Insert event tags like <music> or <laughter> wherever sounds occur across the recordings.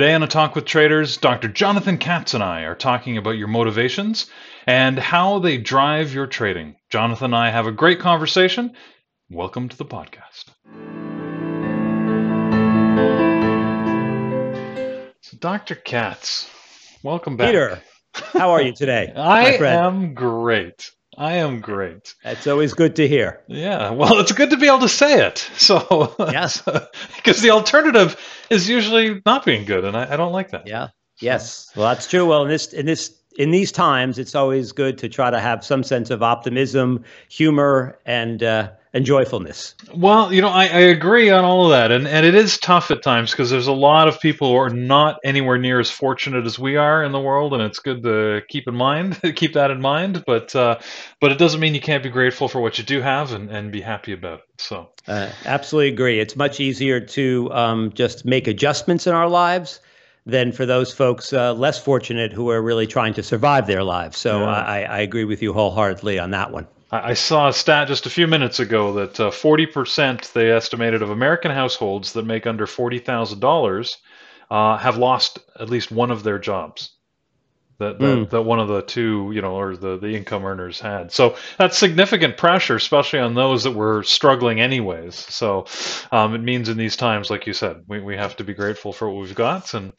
Today on a Talk with Traders, Dr. Jonathan Katz and I are talking about your motivations and how they drive your trading. Jonathan and I have a great conversation. Welcome to the podcast. So, Dr. Katz, welcome back. Peter, how are you <laughs> today? I am great. I am great. That's always good to hear. Yeah, well, it's good to be able to say it. <laughs> So, yes, <laughs> because the alternative is usually not being good, and I, I don't like that. Yeah. So. Yes. Well, that's true. Well, in this in this in these times, it's always good to try to have some sense of optimism, humor, and uh, and joyfulness. Well, you know, I, I agree on all of that, and and it is tough at times because there's a lot of people who are not anywhere near as fortunate as we are in the world, and it's good to keep in mind, <laughs> keep that in mind. But uh, but it doesn't mean you can't be grateful for what you do have and and be happy about it. So uh, absolutely agree. It's much easier to um, just make adjustments in our lives than for those folks uh, less fortunate who are really trying to survive their lives. So yeah. I, I agree with you wholeheartedly on that one. I saw a stat just a few minutes ago that uh, 40% they estimated of American households that make under $40,000 uh, have lost at least one of their jobs that, that, mm. that, one of the two, you know, or the, the income earners had. So that's significant pressure, especially on those that were struggling anyways. So um, it means in these times, like you said, we, we have to be grateful for what we've got. And,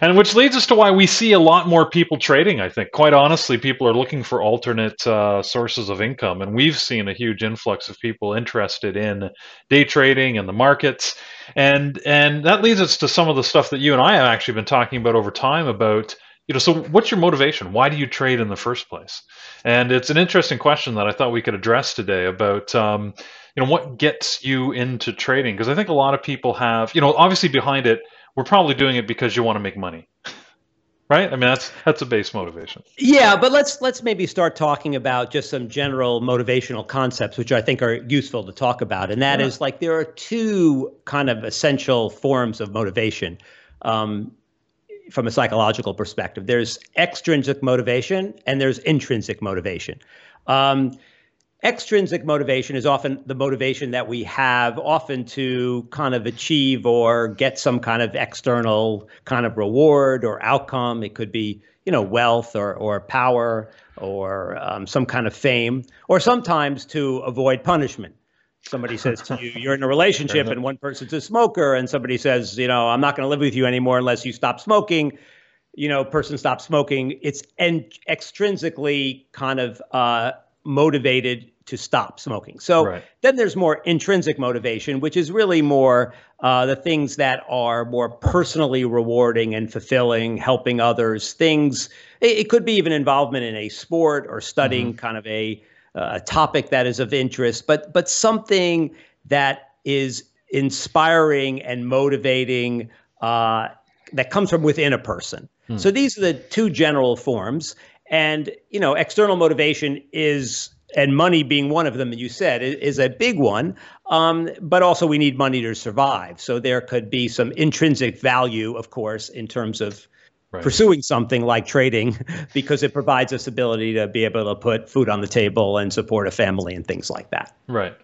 and which leads us to why we see a lot more people trading, I think. Quite honestly, people are looking for alternate uh, sources of income. And we've seen a huge influx of people interested in day trading and the markets. And, and that leads us to some of the stuff that you and I have actually been talking about over time about you know, so what's your motivation? Why do you trade in the first place? And it's an interesting question that I thought we could address today about, um, you know, what gets you into trading? Because I think a lot of people have, you know, obviously behind it, we're probably doing it because you want to make money. <laughs> right? I mean, that's that's a base motivation. Yeah, but let's let's maybe start talking about just some general motivational concepts, which I think are useful to talk about, and that yeah. is like there are two kind of essential forms of motivation. Um, from a psychological perspective. There's extrinsic motivation and there's intrinsic motivation. Um, extrinsic motivation is often the motivation that we have often to kind of achieve or get some kind of external kind of reward or outcome. It could be, you know, wealth or, or power or um, some kind of fame, or sometimes to avoid punishment somebody says to you, you're in a <laughs> relationship and one person's a smoker, and somebody says, you know, I'm not going to live with you anymore unless you stop smoking. You know, person stops smoking. It's en- extrinsically kind of uh, motivated to stop smoking. So right. then there's more intrinsic motivation, which is really more uh, the things that are more personally rewarding and fulfilling, helping others. Things it, it could be even involvement in a sport or studying mm-hmm. kind of a a topic that is of interest, but but something that is inspiring and motivating uh, that comes from within a person. Hmm. So these are the two general forms, and you know, external motivation is and money being one of them, that you said, is a big one. Um, but also, we need money to survive. So there could be some intrinsic value, of course, in terms of right. pursuing something like trading <laughs> because it provides us ability to be able to put food on the table and support a family and things like that. Right.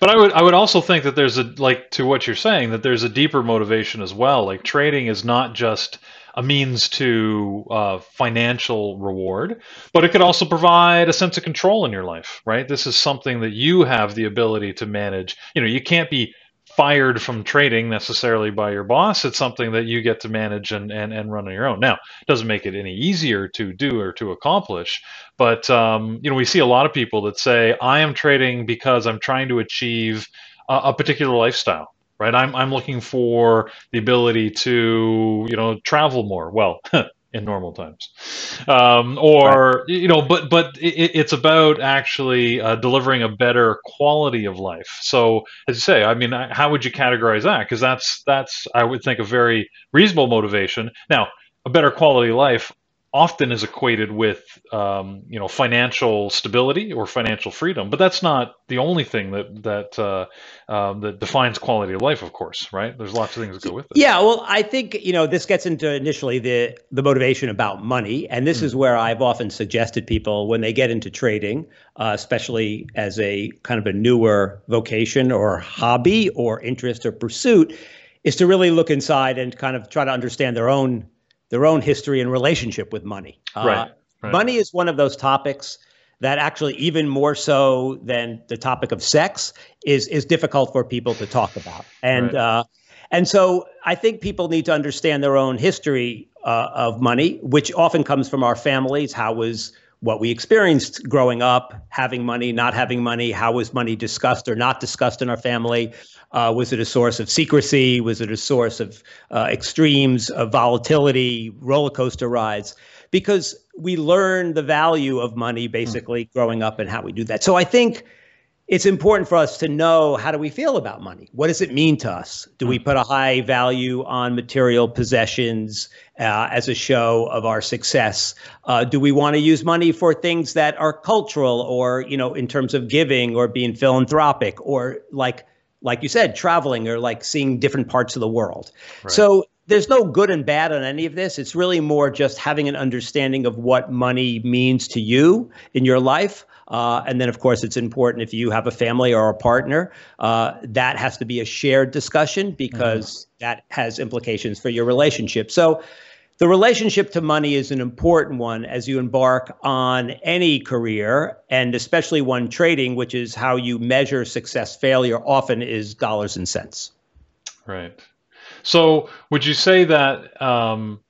But I would I would also think that there's a like to what you're saying that there's a deeper motivation as well. Like trading is not just a means to uh, financial reward, but it could also provide a sense of control in your life, right? This is something that you have the ability to manage. You know, you can't be fired from trading necessarily by your boss. It's something that you get to manage and, and, and run on your own. Now, it doesn't make it any easier to do or to accomplish, but um, you know we see a lot of people that say, "I am trading because I'm trying to achieve a, a particular lifestyle." Right? I'm I'm looking for the ability to you know travel more. Well, <laughs> in normal times. Um, or right. you know but but it, it's about actually uh, delivering a better quality of life. So as you say i mean how would you categorize that? Because that's that's i would think a very reasonable motivation. Now a better quality of life often is equated with um, you know financial stability or financial freedom, but that's not the only thing that that uh, um, that defines quality of life. Of course, right? There's lots of things that go with it. Yeah, well, I think you know this gets into initially the the motivation about money, and this mm. is where I've often suggested people when they get into trading, uh, especially as a kind of a newer vocation or hobby or interest or pursuit is to really look inside and kind of try to understand their own their own history and relationship with money. Uh, right, right. Money is one of those topics that actually even more so than the topic of sex is is difficult for people to talk about. And right. uh, and so I think people need to understand their own history uh, of money, which often comes from our families. How was what we experienced growing up, having money, not having money, how was money discussed or not discussed in our family? Uh, was it a source of secrecy? Was it a source of uh, extremes, of volatility, roller coaster rides? Because we learn the value of money basically growing up and how we do that. So I think it's important for us to know how do we feel about money? What does it mean to us? Do we put a high value on material possessions uh, as a show of our success? Uh, do we want to use money for things that are cultural or, you know, in terms of giving or being philanthropic or like, like you said, traveling or like seeing different parts of the world? Right. So there's no good and bad on any of this. It's really more just having an understanding of what money means to you in your life. Uh, and then, of course, it's important if you have a family or a partner, uh, that has to be a shared discussion because mm-hmm. that has implications for your relationship. So, the relationship to money is an important one as you embark on any career, and especially one trading, which is how you measure success. Failure often is dollars and cents. Right. So, would you say that um,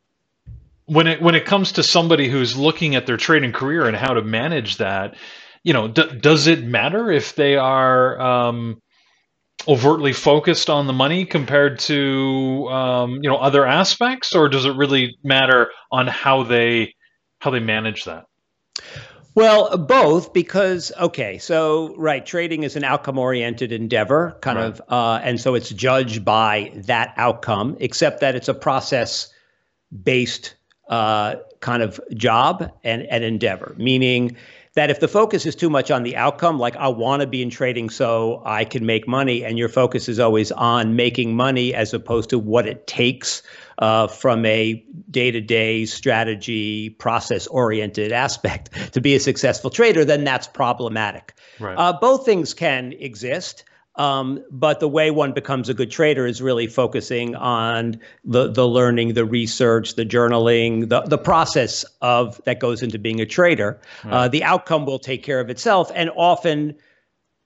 when it when it comes to somebody who's looking at their trading career and how to manage that, you know, d- does it matter if they are um, overtly focused on the money compared to um, you know other aspects, or does it really matter on how they how they manage that? Well, both because okay, so right, trading is an outcome-oriented endeavor, kind right. of, uh, and so it's judged by that outcome. Except that it's a process-based uh, kind of job and, and endeavor, meaning that if the focus is too much on the outcome, like I want to be in trading so I can make money, and your focus is always on making money as opposed to what it takes uh, from a day to day strategy, process oriented aspect to be a successful trader, then that's problematic. Right. Uh, both things can exist. Um, but the way one becomes a good trader is really focusing on the the learning, the research, the journaling, the the process of that goes into being a trader. Right. Uh, the outcome will take care of itself, and often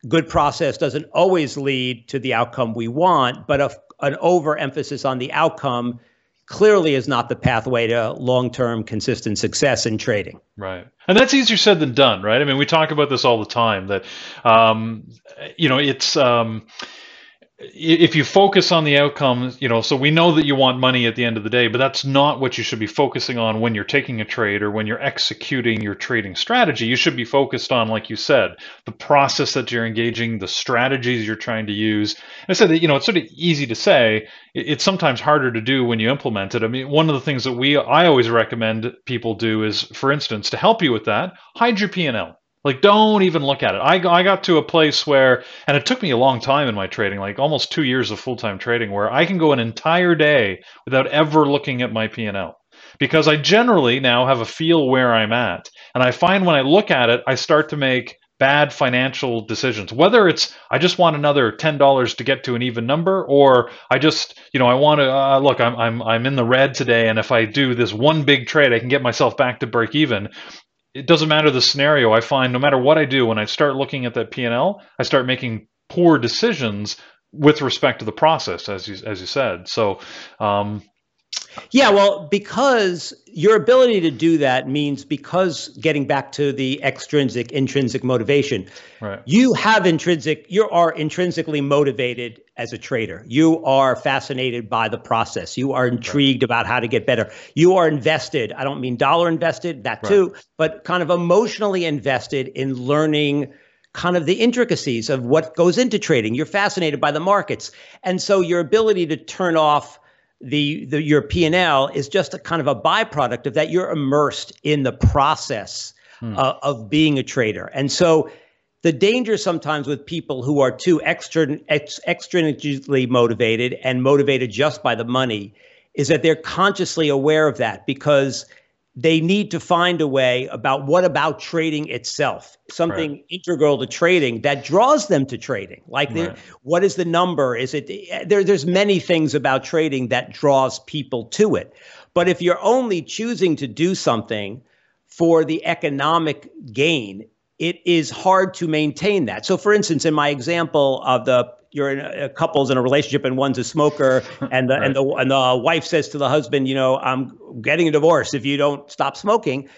good process doesn't always lead to the outcome we want, but a, an overemphasis on the outcome clearly is not the pathway to long-term consistent success in trading. Right. And that's easier said than done, right? I mean, we talk about this all the time that um, you know, it's um, if you focus on the outcomes, you know, so we know that you want money at the end of the day, but that's not what you should be focusing on when you're taking a trade or when you're executing your trading strategy. You should be focused on, like you said, the process that you're engaging, the strategies you're trying to use. And I said that, you know, it's sort of easy to say. It's sometimes harder to do when you implement it. I mean, one of the things that we I always recommend people do is, for instance, to help you with that, hide your P&L like, don't even look at it. I, I got to a place where, and it took me a long time in my trading, like almost two years of full time trading, where I can go an entire day without ever looking at my P&L because I generally now have a feel where I'm at. And I find when I look at it, I start to make bad financial decisions whether it's i just want another $10 to get to an even number or i just you know i want to uh, look I'm, I'm i'm in the red today and if i do this one big trade i can get myself back to break even it doesn't matter the scenario. I find no matter what I do, when I start looking at that P and L, I start making poor decisions with respect to the process, as you as you said. So, um, yeah, well, because your ability to do that means because getting back to the extrinsic intrinsic motivation, right. you have intrinsic, you are intrinsically motivated as a trader. You are fascinated by the process. You are intrigued right. about how to get better. You are invested. I don't mean dollar invested, that too, but kind of emotionally invested in learning kind of the intricacies of what goes into trading. You're fascinated by the markets. And so your ability to turn off the, the your P&L is just a kind of a byproduct of that. You're immersed in the process hmm. uh, of being a trader. And so the danger sometimes with people who are too extra, ex, extrinsically motivated and motivated just by the money is that they're consciously aware of that because they need to find a way about what about trading itself? Something right. integral to trading that draws them to trading. Like right. the, what is the number? Is it there, there's many things about trading that draws people to it. But if you're only choosing to do something for the economic gain it is hard to maintain that. So for instance in my example of the you're in a, a couple's in a relationship and one's a smoker and the right. and the and the wife says to the husband, you know, I'm getting a divorce if you don't stop smoking.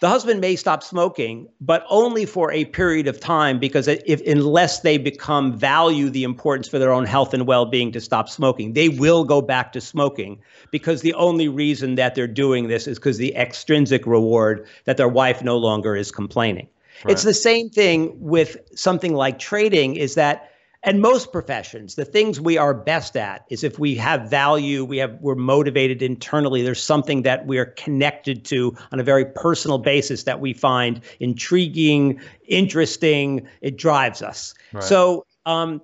The husband may stop smoking, but only for a period of time because if unless they become value the importance for their own health and well-being to stop smoking, they will go back to smoking because the only reason that they're doing this is because the extrinsic reward that their wife no longer is complaining. Right. It's the same thing with something like trading is that and most professions the things we are best at is if we have value we have we're motivated internally there's something that we're connected to on a very personal basis that we find intriguing interesting it drives us right. so um,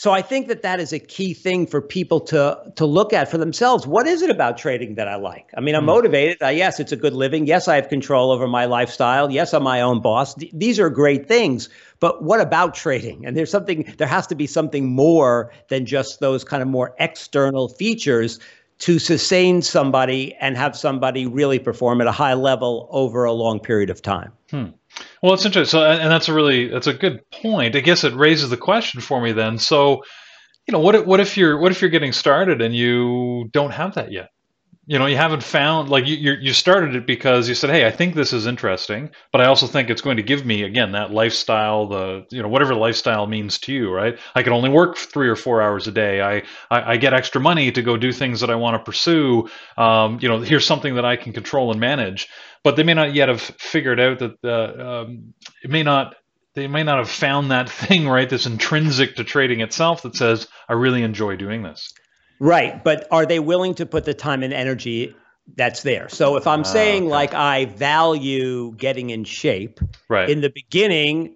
so I think that that is a key thing for people to to look at for themselves. What is it about trading that I like? I mean, I'm mm. motivated. Uh, yes, it's a good living. Yes, I have control over my lifestyle. Yes, I'm my own boss. D- these are great things. But what about trading? And there's something. There has to be something more than just those kind of more external features to sustain somebody and have somebody really perform at a high level over a long period of time. Hmm. Well, it's interesting. So, and that's a really that's a good point. I guess it raises the question for me then. So, you know, what if, what if you're what if you're getting started and you don't have that yet? You know you haven't found like you you started it because you said hey i think this is interesting but i also think it's going to give me again that lifestyle the you know whatever lifestyle means to you right? I can only work three or four hours a day. I i, I get extra money to go do things that i want to pursue. Um, you know here's something that i can control and manage. But they may not yet have figured out that uh, um, it may not they may not have found that <laughs> thing right that's intrinsic to trading itself that says i really enjoy doing this Right. But are they willing to put the time and energy that's there? So if I'm uh, saying okay. like I value getting in shape, right. in the beginning,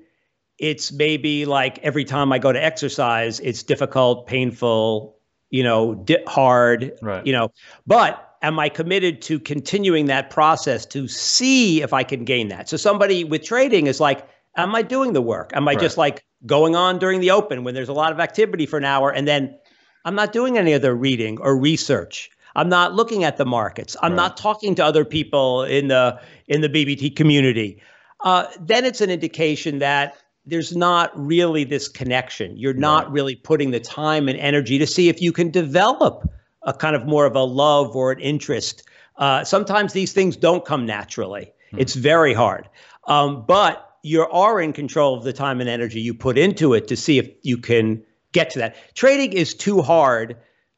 it's maybe like every time I go to exercise, it's difficult, painful, you know, di- hard, right. you know, but am I committed to continuing that process to see if I can gain that? So somebody with trading is like, am I doing the work? Am I right. just like going on during the open when there's a lot of activity for an hour and then I'm not doing any other reading or research. I'm not looking at the markets. I'm right. not talking to other people in the in the BBT community. Uh, then it's an indication that there's not really this connection. You're not right. really putting the time and energy to see if you can develop a kind of more of a love or an interest. Uh, sometimes these things don't come naturally. Hmm. It's very hard. Um, but you are in control of the time and energy you put into it to see if you can get to that. Trading is too hard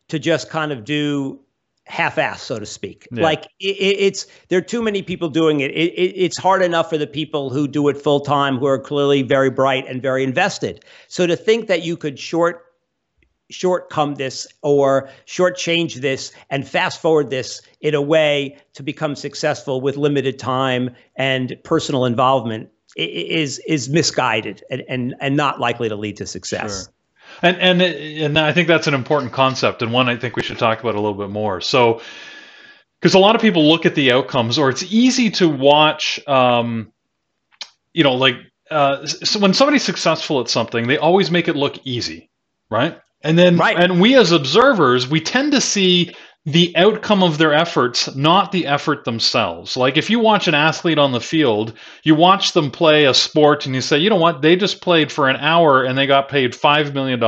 to just kind of do half-ass, so to speak. Yeah. Like it, it's there are too many people doing it. It, it. It's hard enough for the people who do it full time, who are clearly very bright and very invested. So to think that you could short shortcome this or shortchange this and fast forward this in a way to become successful with limited time and personal involvement is is misguided and and, and not likely to lead to success. Sure. And and and I think that's an important concept and one I think we should talk about a little bit more. So, because a lot of people look at the outcomes, or it's easy to watch. Um, you know, like uh, so when somebody's successful at something, they always make it look easy, right? And then, right. and we as observers, we tend to see the outcome of their efforts, not the effort themselves. Like if you watch an athlete on the field, you watch them play a sport and you say, you know what, they just played for an hour and they got paid $5 million.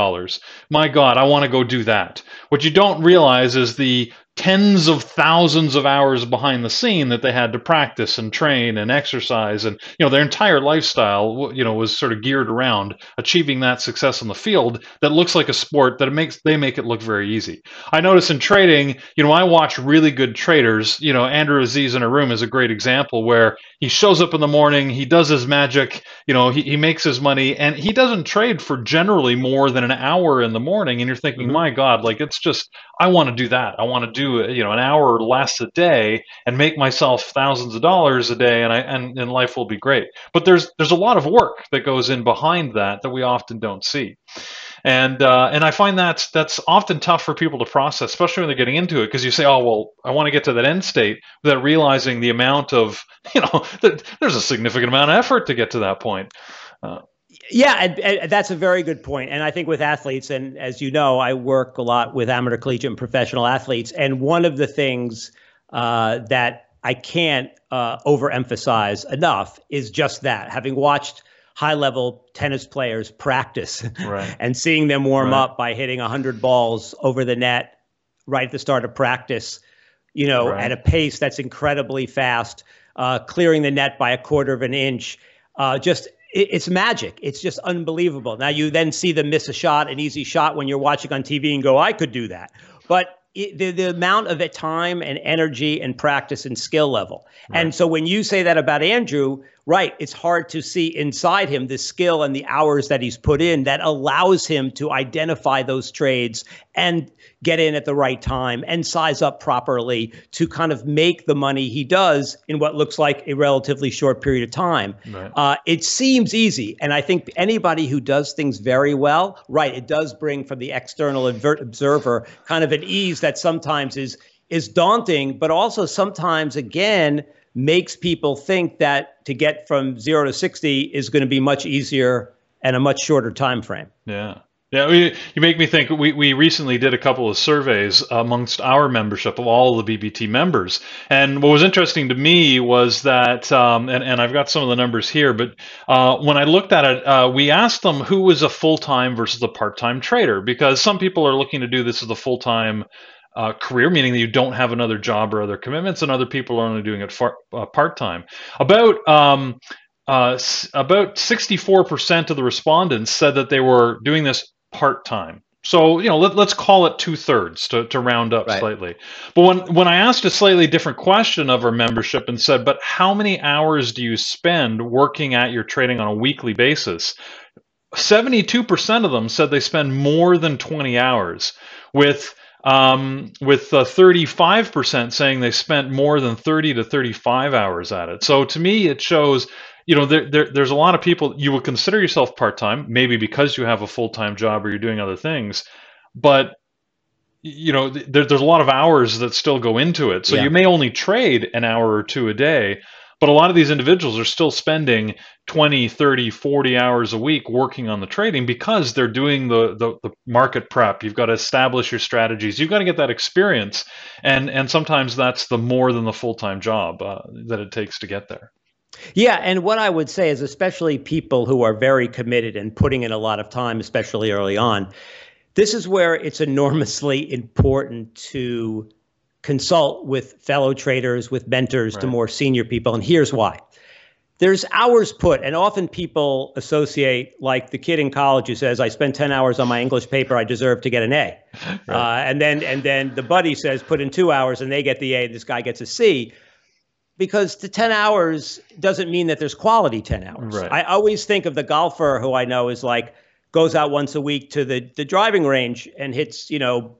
My God, I want to go do that. What you don't realize is the tens of thousands of hours behind the scene that they had to practice and train and exercise and you know their entire lifestyle you know was sort of geared around achieving that success on the field that looks like a sport that it makes they make it look very easy. I notice in trading you know i watch really good traders. You know andrew aziz in a room is a great example where he shows up in the morning he does his magic you know he, he makes his money and he doesn't trade for generally more than an hour in the morning and you're thinking mm-hmm. my god like it's just i want to do that. I want to do you know an hour less a day and make myself thousands of dollars a day and I and, and life will be great. But there's there's a lot of work that goes in behind that that we often don't see. and uh, and I find that's that's often tough for people to process, especially when they're getting into it, because you say, oh well, I want to get to that end state, without realizing the amount of <laughs> you know there's a significant amount of effort to get to that point. Uh, yeah, and, and that's a very good point. And I think with athletes, and as you know, I work a lot with amateur, collegiate, and professional athletes. And one of the things uh, that I can't uh, overemphasize enough is just that. Having watched high level tennis players practice right. <laughs> and seeing them warm right. up by hitting 100 balls over the net right at the start of practice, you know, right. at a pace that's incredibly fast, uh, clearing the net by a quarter of an inch. Uh, just it's magic. It's just unbelievable. Now you then see them miss a shot, an easy shot when you're watching on TV and go, I could do that. But it, the, the amount of time and energy and practice and skill level. Right. And so when you say that about Andrew, right, it's hard to see inside him the skill and the hours that he's put in that allows him to identify those trades and get in at the right time and size up properly to kind of make the money he does in what looks like a relatively short period of time. Right. Uh, it seems easy. And I think anybody who does things very well, right, it does bring from the external observer kind of an ease that sometimes is is daunting, but also sometimes again makes people think that to get from zero to 60 is going to be much easier and a much shorter time frame. Yeah. Yeah, we, you make me think. We, we recently did a couple of surveys amongst our membership of all the BBT members. And what was interesting to me was that, um, and, and I've got some of the numbers here, but uh, when I looked at it, uh, we asked them who was a full time versus a part time trader, because some people are looking to do this as a full time uh, career, meaning that you don't have another job or other commitments, and other people are only doing it far, uh, part time. About um, uh, about 64% of the respondents said that they were doing this part time. So you know, let, us call it two thirds to, to round up right. slightly. But when when I asked a slightly different question of our membership and said, "But how many hours do you spend working at your trading on a weekly basis?" 72% of them said they spend more than 20 hours, with um, with uh, 35% saying they spent more than 30 to 35 hours at it. So to me, it shows you know, there, there, there's a lot of people you would consider yourself part time, maybe because you have a full time job or you're doing other things, but you know, there, there's a lot of hours that still go into it. So yeah. you may only trade an hour or two a day, but a lot of these individuals are still spending 20, 30, 40 hours a week working on the trading because they're doing the, the, the market prep. You've got to establish your strategies. You've got to get that experience. And, and sometimes that's the more than the full time job uh, that it takes to get there. Yeah, and what I would say is, especially people who are very committed and putting in a lot of time, especially early on, this is where it's enormously important to consult with fellow traders, with mentors, right. to more senior people. And here's why. There's hours put, and often people associate, like the kid in college who says, "I spent 10 hours on my English paper. I deserve to get an A," <laughs> right. uh, and then and then the buddy says, "Put in two hours, and they get the A. and This guy gets a C." because the 10 hours doesn't mean that there's quality 10 hours. Right. I always think of the golfer who I know is like goes out once a week to the the driving range and hits, you know,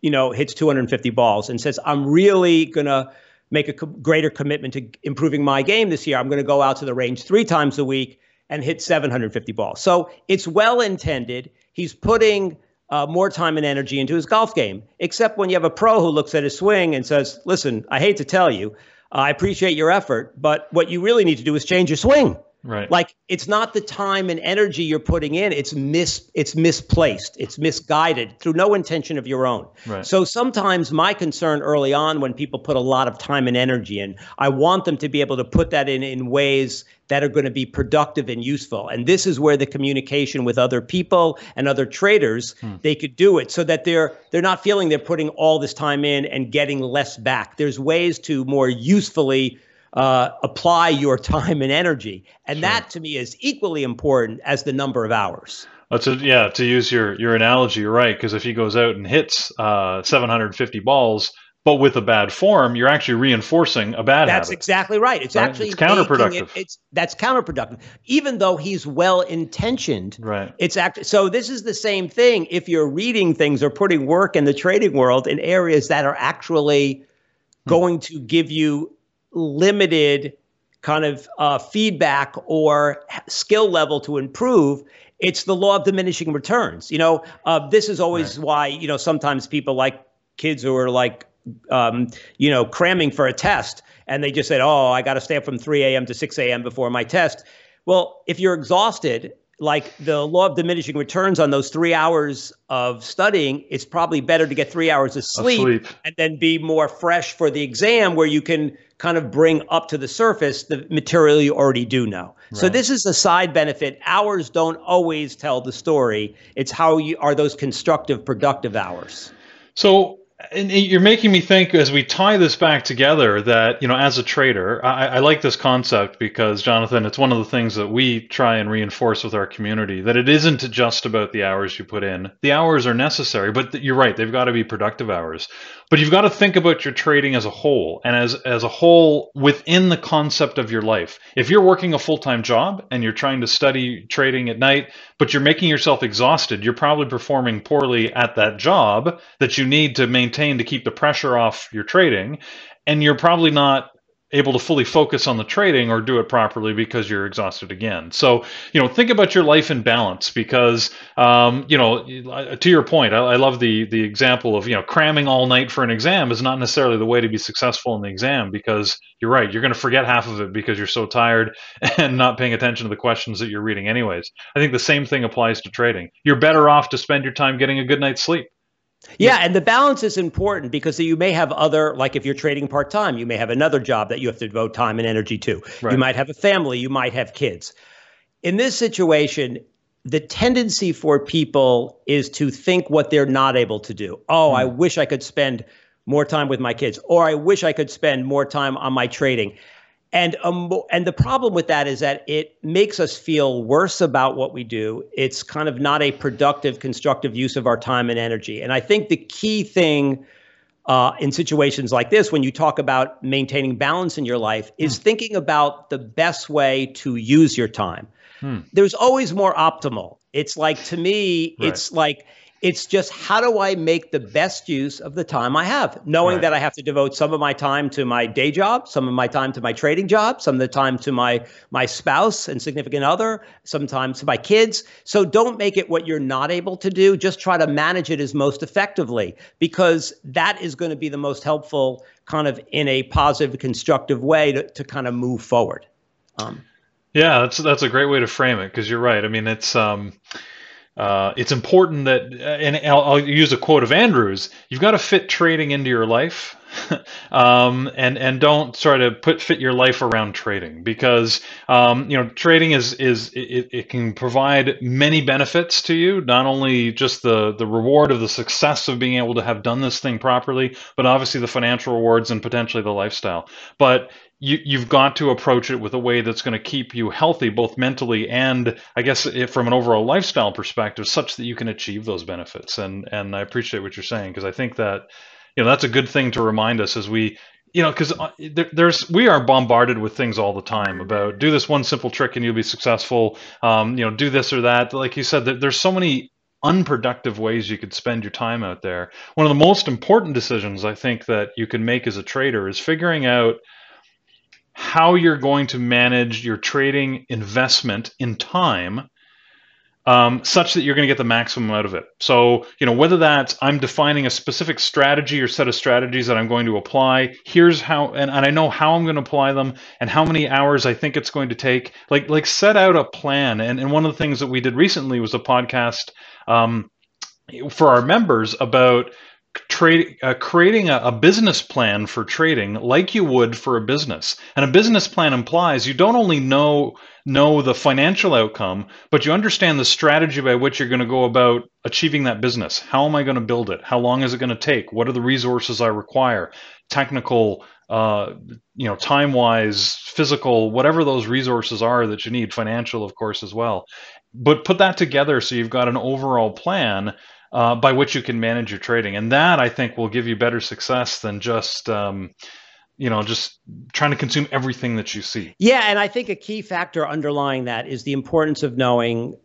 you know, hits 250 balls and says I'm really going to make a co- greater commitment to improving my game this year. I'm going to go out to the range 3 times a week and hit 750 balls. So it's well intended. He's putting uh, more time and energy into his golf game, except when you have a pro who looks at his swing and says, Listen, I hate to tell you, I appreciate your effort, but what you really need to do is change your swing. Right. Like it's not the time and energy you're putting in. It's mis it's misplaced. It's misguided through no intention of your own. Right. So sometimes my concern early on when people put a lot of time and energy in, I want them to be able to put that in in ways that are going to be productive and useful. And this is where the communication with other people and other traders, hmm. they could do it so that they're they're not feeling they're putting all this time in and getting less back. There's ways to more usefully uh, apply your time and energy. And sure. that to me is equally important as the number of hours. That's a, yeah. To use your your analogy, you're right. Because if he goes out and hits uh, 750 balls, but with a bad form, you're actually reinforcing a bad That's habit. exactly right. It's right? actually it's counterproductive. It, it's that's counterproductive. Even though he's well intentioned, right? It's act. So this is the same thing. If you're reading things or putting work in the trading world in areas that are actually hmm. going to give you limited kind of uh, feedback or skill level to improve, it's the law of diminishing returns. You know, uh, this is always right. why you know sometimes people like kids who are like um, you know cramming for a test and they just said, "Oh, I got to stay up from 3 a.m. to 6 a.m. before my test." Well, if you're exhausted, like the law of diminishing returns on those three hours of studying, it's probably better to get three hours of sleep, and then be more fresh for the exam where you can kind of bring up to the surface the material you already do know. Right. So this is a side benefit. Hours don't always tell the story. It's how you are those constructive, productive hours. So and you're making me think as we tie this back together that you know as a trader I, I, like this concept because jonathan it's one of the things that we try and reinforce with our community that it isn't just about the hours you put in. The hours are necessary but you're right they've got to be productive hours. But you've got to think about your trading as a whole and as as a whole within the concept of your life. If you're working a full-time job and you're trying to study trading at night but you're making yourself exhausted you're probably performing poorly at that job that you need to maintain to keep the pressure off your trading and you're probably not able to fully focus on the trading or do it properly because you're exhausted again. So, you know, think about your life in balance because, um, you know, to your point, I, I, love the the example of you know cramming all night for an exam is not necessarily the way to be successful in the exam because you're right, you're going to forget half of it because you're so tired <laughs> and not paying attention to the questions that you're reading anyways. I think the same thing applies to trading. You're better off to spend your time getting a good night's sleep. Yeah, and the balance is important because you may have other, like if you're trading part time, you may have another job that you have to devote time and energy to. Right. You might have a family, you might have kids. In this situation, the tendency for people is to think what they're not able to do. Oh, mm. I hmm. wish I could spend more time with my kids, or I wish I could spend more time on my trading. And um, and the problem with that is that it makes us feel worse about what we do. It's kind of not a productive, constructive use of our time and energy. And I think the key thing uh, in situations like this, when you talk about maintaining balance in your life, is hmm. thinking about the best way to use your time. Hmm. There's always more optimal. It's like to me, right. it's like it's just how do I make the best use of the time I have, knowing right. that I have to devote some of my time to my day job, some of my time to my trading job, some of the time to my my spouse and significant other, sometimes to my kids. So don't make it what you're not able to do. Just try to manage it as most effectively because that is going to be the most helpful kind of in a positive, constructive way to, to kind of move forward. Um, yeah, that's that's a great way to frame it because you're right. I mean, it's um, uh, it's important that, and I'll, I'll, use a quote of Andrews: "You've got to fit trading into your life, <laughs> um, and and don't try to put fit your life around trading because um, you know trading is is it, it can provide many benefits to you. Not only just the the reward of the success of being able to have done this thing properly, but obviously the financial rewards and potentially the lifestyle. But you, you've got to approach it with a way that's going to keep you healthy, both mentally and I guess from an overall lifestyle perspective, such that you can achieve those benefits. And and I appreciate what you're saying because I think that you know that's a good thing to remind us as we you know because uh, there, there's we are bombarded with things all the time about do this one simple trick and you'll be successful. Um, you know, do this or that. Like you said, there's so many unproductive ways you could spend your time out there. One of the most important decisions I think that you can make as a trader is figuring out how you're going to manage your trading investment in time um, such that you're going to get the maximum out of it. So, you know, whether that's I'm defining a specific strategy or set of strategies that I'm going to apply, here's how, and, and I know how I'm going to apply them and how many hours I think it's going to take. Like, like set out a plan. And, and one of the things that we did recently was a podcast um, for our members about trade, uh, creating a, a, business plan for trading like you would for a business. And a business plan implies you don't only know know the financial outcome, but you understand the strategy by which you're going to go about achieving that business. How am I going to build it? How long is it going to take? What are the resources I require? Technical, uh, you know, time wise, physical, whatever those resources are that you need, financial, of course, as well. But put that together so you've got an overall plan uh, by which you can manage your trading. And that I think will give you better success than just, um, you know, just trying to consume everything that you see. Yeah. And I think a key factor underlying that is the importance of knowing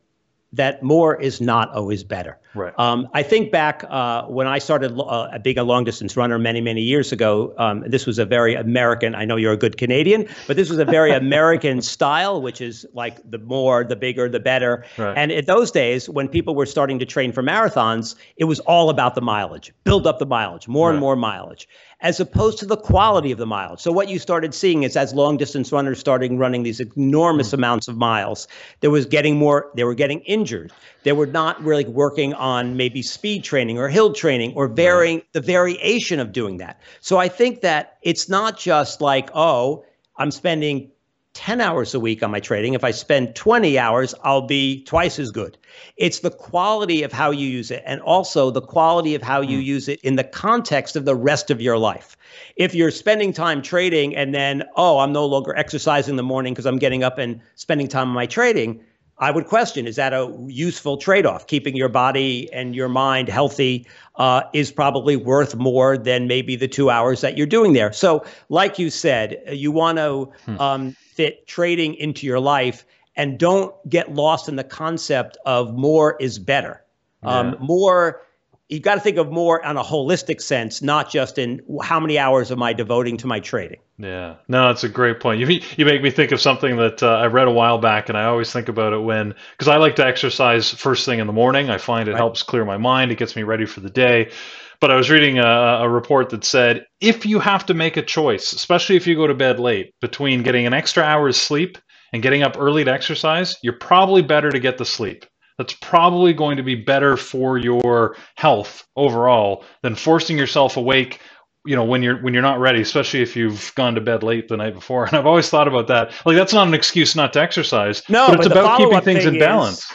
that more is not always better. Right. Um, I think back uh, when I started uh, being a long distance runner many, many years ago. Um, this was a very American. I know you're a good Canadian, but this was a very <laughs> American style, which is like the more, the bigger, the better. Right. And in those days, when people were starting to train for marathons, it was all about the mileage, build up the mileage, more Right. and more mileage as opposed to the quality of the mileage. So what you started seeing is as long distance runners started running these enormous amounts of miles, there was getting more they were getting injured. They were not really working on maybe speed training or hill training or varying the variation of doing that. So I think that it's not just like, oh, I'm spending 10 hours a week on my trading. If I spend 20 hours, I'll be twice as good. It's the quality of how you use it and also the quality of how you hmm. use it in the context of the rest of your life. If you're spending time trading and then, oh, I'm no longer exercising in the morning because I'm getting up and spending time on my trading, I would question is that a useful trade off? Keeping your body and your mind healthy uh, is probably worth more than maybe the two hours that you're doing there. So, like you said, you want to um, fit trading into your life and don't get lost in the concept of more is better. Um, More, you got to think of more on a holistic sense, not just in how many hours am I devoting to my trading. Yeah, no, that's a great point. You you make me think of something that uh, I read a while back, and I always think about it when because I like to exercise first thing in the morning. I find it Right. helps clear my mind. It gets me ready for the day. But I was reading a, a report that said if you have to make a choice, especially if you go to bed late, between getting an extra hour's sleep and getting up early to exercise, you're probably better to get the sleep. That's probably going to be better for your health overall than forcing yourself awake you know when you're when you're not ready especially if you've gone to bed late the night before. <laughs> And i've always thought about that. Like that's not an excuse not to exercise No, but but it's the about keeping things thing in is- balance.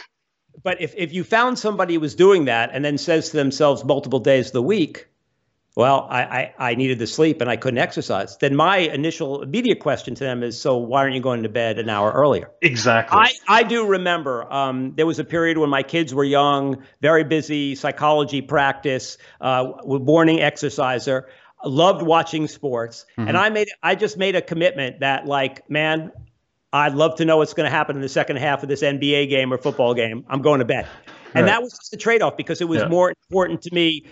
But if, if you found somebody who was doing that and then says to themselves multiple days of the week, well, I, I, I needed the sleep and I couldn't exercise, then my initial immediate question to them is, so why aren't you going to bed an hour earlier? exactly I, I do remember um, there was a period when my kids were young, very busy, psychology practice, uh, morning exerciser, loved watching sports, and I made I just made a commitment that like man, I'd love to know what's going to happen in the second half of this NBA game or football game. I'm going to bed, and Right. that was just the trade off because it was Yeah. more important to me.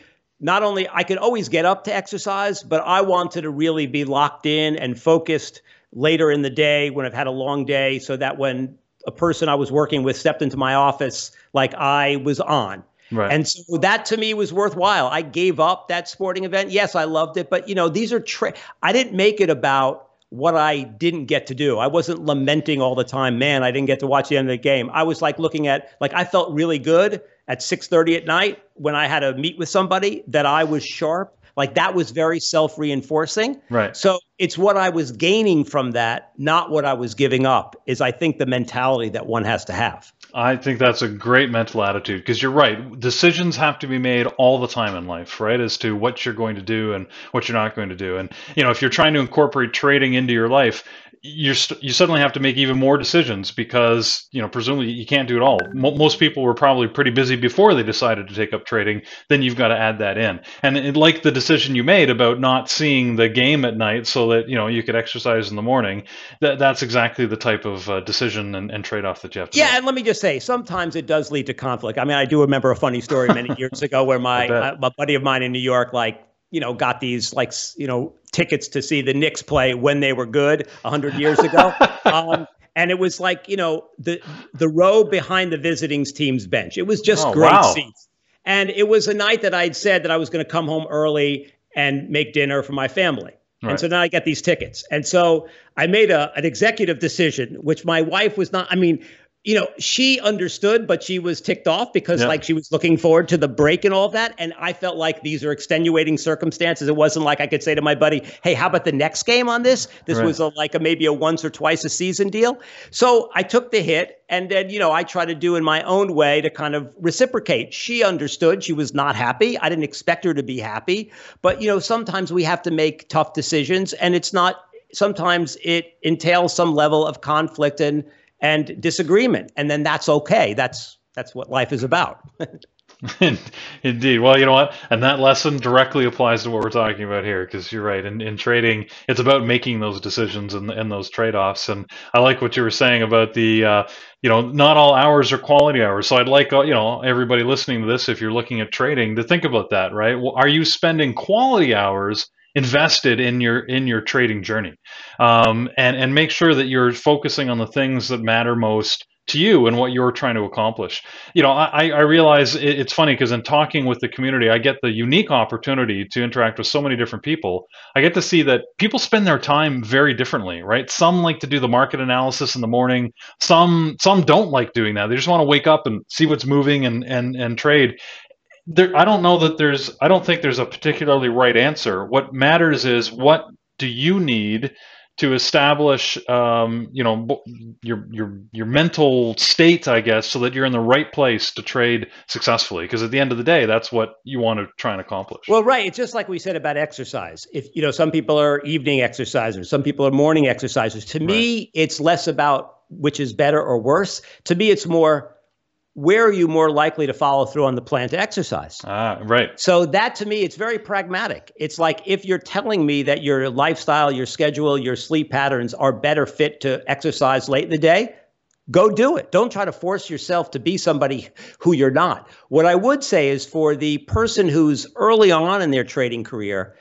Not only I could always get up to exercise, but I wanted to really be locked in and focused later in the day when I've had a long day, so that when a person I was working with stepped into my office, like I was on. right And so that to me was worthwhile. I gave up that sporting event. Yes, I loved it, but you know, these are tra- I didn't make it about what I didn't get to do. I wasn't lamenting all the time, man, I didn't get to watch the end of the game. I was like looking at like I felt really good at 6:30 at night when I had to meet with somebody that I was sharp. Like that was very self-reinforcing. right So it's what I was gaining from that, not what I was giving up, is I think the mentality that one has to have. I think that's a great mental attitude because you're right. Decisions have to be made all the time in life, right? As to what you're going to do and what you're not going to do. And you know, if you're trying to incorporate trading into your life, you're st- you suddenly have to make even more decisions because you know presumably you can't do it all. Mo- most people were probably pretty busy before they decided to take up trading. Then you've got to add that in. And it, like the decision you made about not seeing the game at night so that you know you could exercise in the morning, that that's exactly the type of uh, decision and, and trade off that you have to make. Yeah, and let me just say, sometimes it does lead to conflict. I mean, I do remember a funny story many <laughs> years ago where my uh, a buddy of mine in New York, like, you know, got these like, you know, tickets to see the Knicks play when they were good a hundred years ago. <laughs> um, and it was like, you know, the the row behind the visiting team's bench. It was just Oh, great wow. seats. And it was a night that I'd said that I was going to come home early and make dinner for my family. And so now I get these tickets. And so I made a, an executive decision, which my wife was not, I mean, you know, she understood, but she was ticked off because Yeah. like she was looking forward to the break and all that. And I felt like these are extenuating circumstances. It wasn't like I could say to my buddy, hey, how about the next game on this? This Right. was a, like a maybe a once or twice a season deal. So I took the hit and then, you know, I tried to do in my own way to kind of reciprocate. She understood. She was not happy. I didn't expect her to be happy. But, you know, sometimes we have to make tough decisions and it's not, sometimes it entails some level of conflict and, and disagreement. And then that's okay. That's, that's what life is about. <laughs> Indeed. Well, you know what? And that lesson directly applies to what we're talking about here, because you're right. In, in trading, it's about making those decisions and, and those trade offs. And I like what you were saying about the, uh, you know, not all hours are quality hours. So I'd like, uh, you know, everybody listening to this, if you're looking at trading, to think about that, right? Well, are you spending quality hours? Invested in your in your trading journey um, and and make sure that you're focusing on the things that matter most to you and what you're trying to accomplish. You know, I, I realize it's funny because in talking with the community, I get the unique opportunity to interact with so many different people. I get to see that people spend their time very differently, right? Some like to do the market analysis in the morning. Some some don't like doing that. They just want to wake up and see what's moving and and and trade. There, I don't know that there's. I don't think there's a particularly right answer. What matters is what do you need to establish um, you know your your your mental state i guess so that you're in the right place to trade successfully because at the end of the day that's what you want to try and accomplish well right it's just like we said about exercise if you know some people are evening exercisers some people are morning exercisers to me right. it's less about which is better or worse to me it's more where are you more likely to follow through on the plan to exercise? Ah, right. So that to me, it's very pragmatic. It's like if you're telling me that your lifestyle, your schedule, your sleep patterns are better fit to exercise late in the day, go do it. Don't try to force yourself to be somebody who you're not. What I would say is for the person who's early on in their trading career,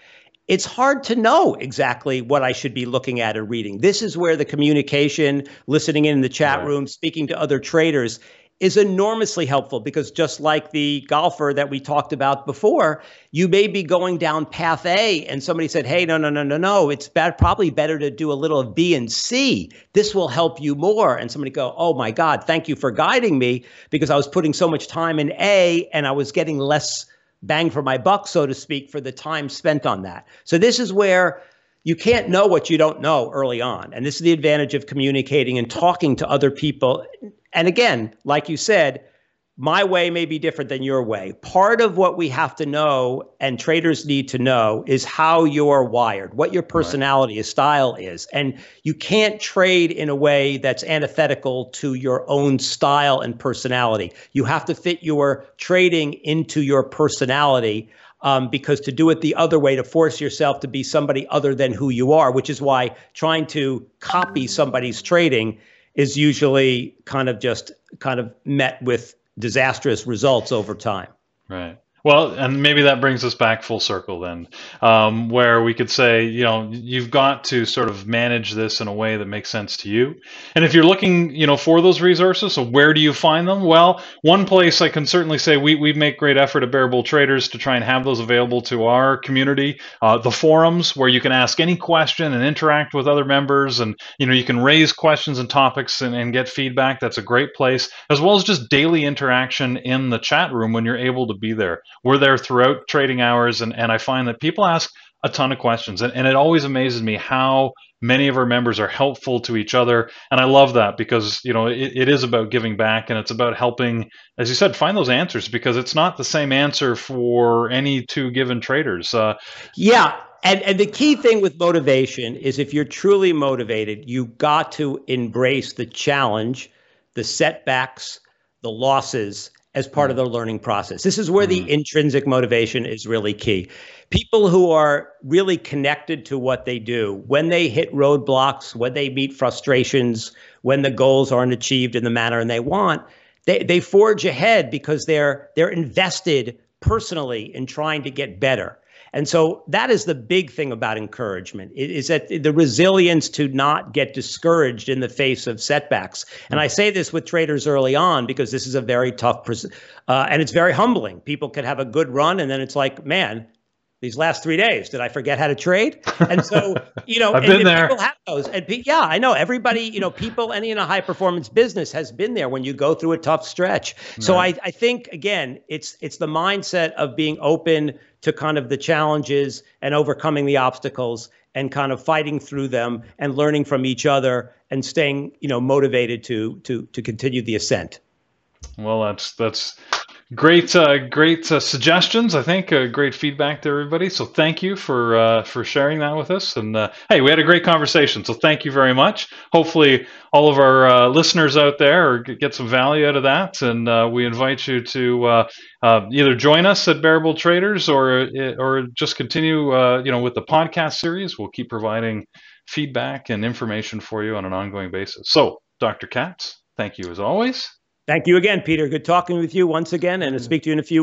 it's hard to know exactly what I should be looking at or reading. This is where the communication, listening in the chat right. room, speaking to other traders, is enormously helpful because just like the golfer that we talked about before, you may be going down path A and somebody said, "Hey, no, no, no, no, no, it's bad, probably better to do a little of B and C. This will help you more." And somebody go, "Oh my God, thank you for guiding me because I was putting so much time in A and I was getting less bang for my buck, so to speak, for the time spent on that." So this is where you can't know what you don't know early on. And this is the advantage of communicating and talking to other people and again, like you said, my way may be different than your way. Part of what we have to know and traders need to know is how you're wired, what your personality, right. style is. And you can't trade in a way that's antithetical to your own style and personality. You have to fit your trading into your personality. Um, because to do it the other way, to force yourself to be somebody other than who you are, which is why trying to copy somebody's trading is usually kind of just kind of met with disastrous results over time. Right. Well, and maybe that brings us back full circle then, um, where we could say, you know, you've got to sort of manage this in a way that makes sense to you. And if you're looking, you know, for those resources, so where do you find them? Well, one place I can certainly say we, we make great effort at Bear Bull Traders to try and have those available to our community. Uh, the forums where you can ask any question and interact with other members, and you know, you can raise questions and topics and, and get feedback. That's a great place, as well as just daily interaction in the chat room when you're able to be there we're there throughout trading hours, and, and I find that people ask a ton of questions. And, and it always amazes me how many of our members are helpful to each other. And I love that because, you know, it, it is about giving back and it's about helping, as you said, find those answers because it's not the same answer for any two given traders. Uh, yeah. And, and the key thing with motivation is if you're truly motivated, you got to embrace the challenge, the setbacks, the losses, as part of mm. their learning process. This is where mm. the intrinsic motivation is really key. People who are really connected to what they do, when they hit roadblocks, when they meet frustrations, when the goals aren't achieved in the manner and they want, they, they forge ahead because they're they're invested personally in trying to get better. And so that is the big thing about encouragement is that the resilience to not get discouraged in the face of setbacks. And I say this with traders early on because this is a very tough, uh, and it's very humbling. People can have a good run and then it's like, man, these last three days. Did I forget how to trade? And so, <laughs> you know, I've been there. People have those. And yeah, I know everybody, you know, people any in a high performance business has been there when you go through a tough stretch. So I, I think again, it's it's the mindset of being open to kind of the challenges and overcoming the obstacles and kind of fighting through them and learning from each other and staying, you know, motivated to to to continue the ascent. Well, that's that's great, uh, great uh, suggestions. I think uh, great feedback to everybody. So thank you for uh, for sharing that with us. And uh, hey, we had a great conversation. So thank you very much. Hopefully, all of our uh, listeners out there get some value out of that. And we invite you to either join us at Bear Bull Traders or or just continue, you know, with the podcast series. We'll keep providing feedback and information for you on an ongoing basis. So, Dr. Katz, thank you as always. Thank you again, Peter. Good talking with you once again, and I'll speak to you in a few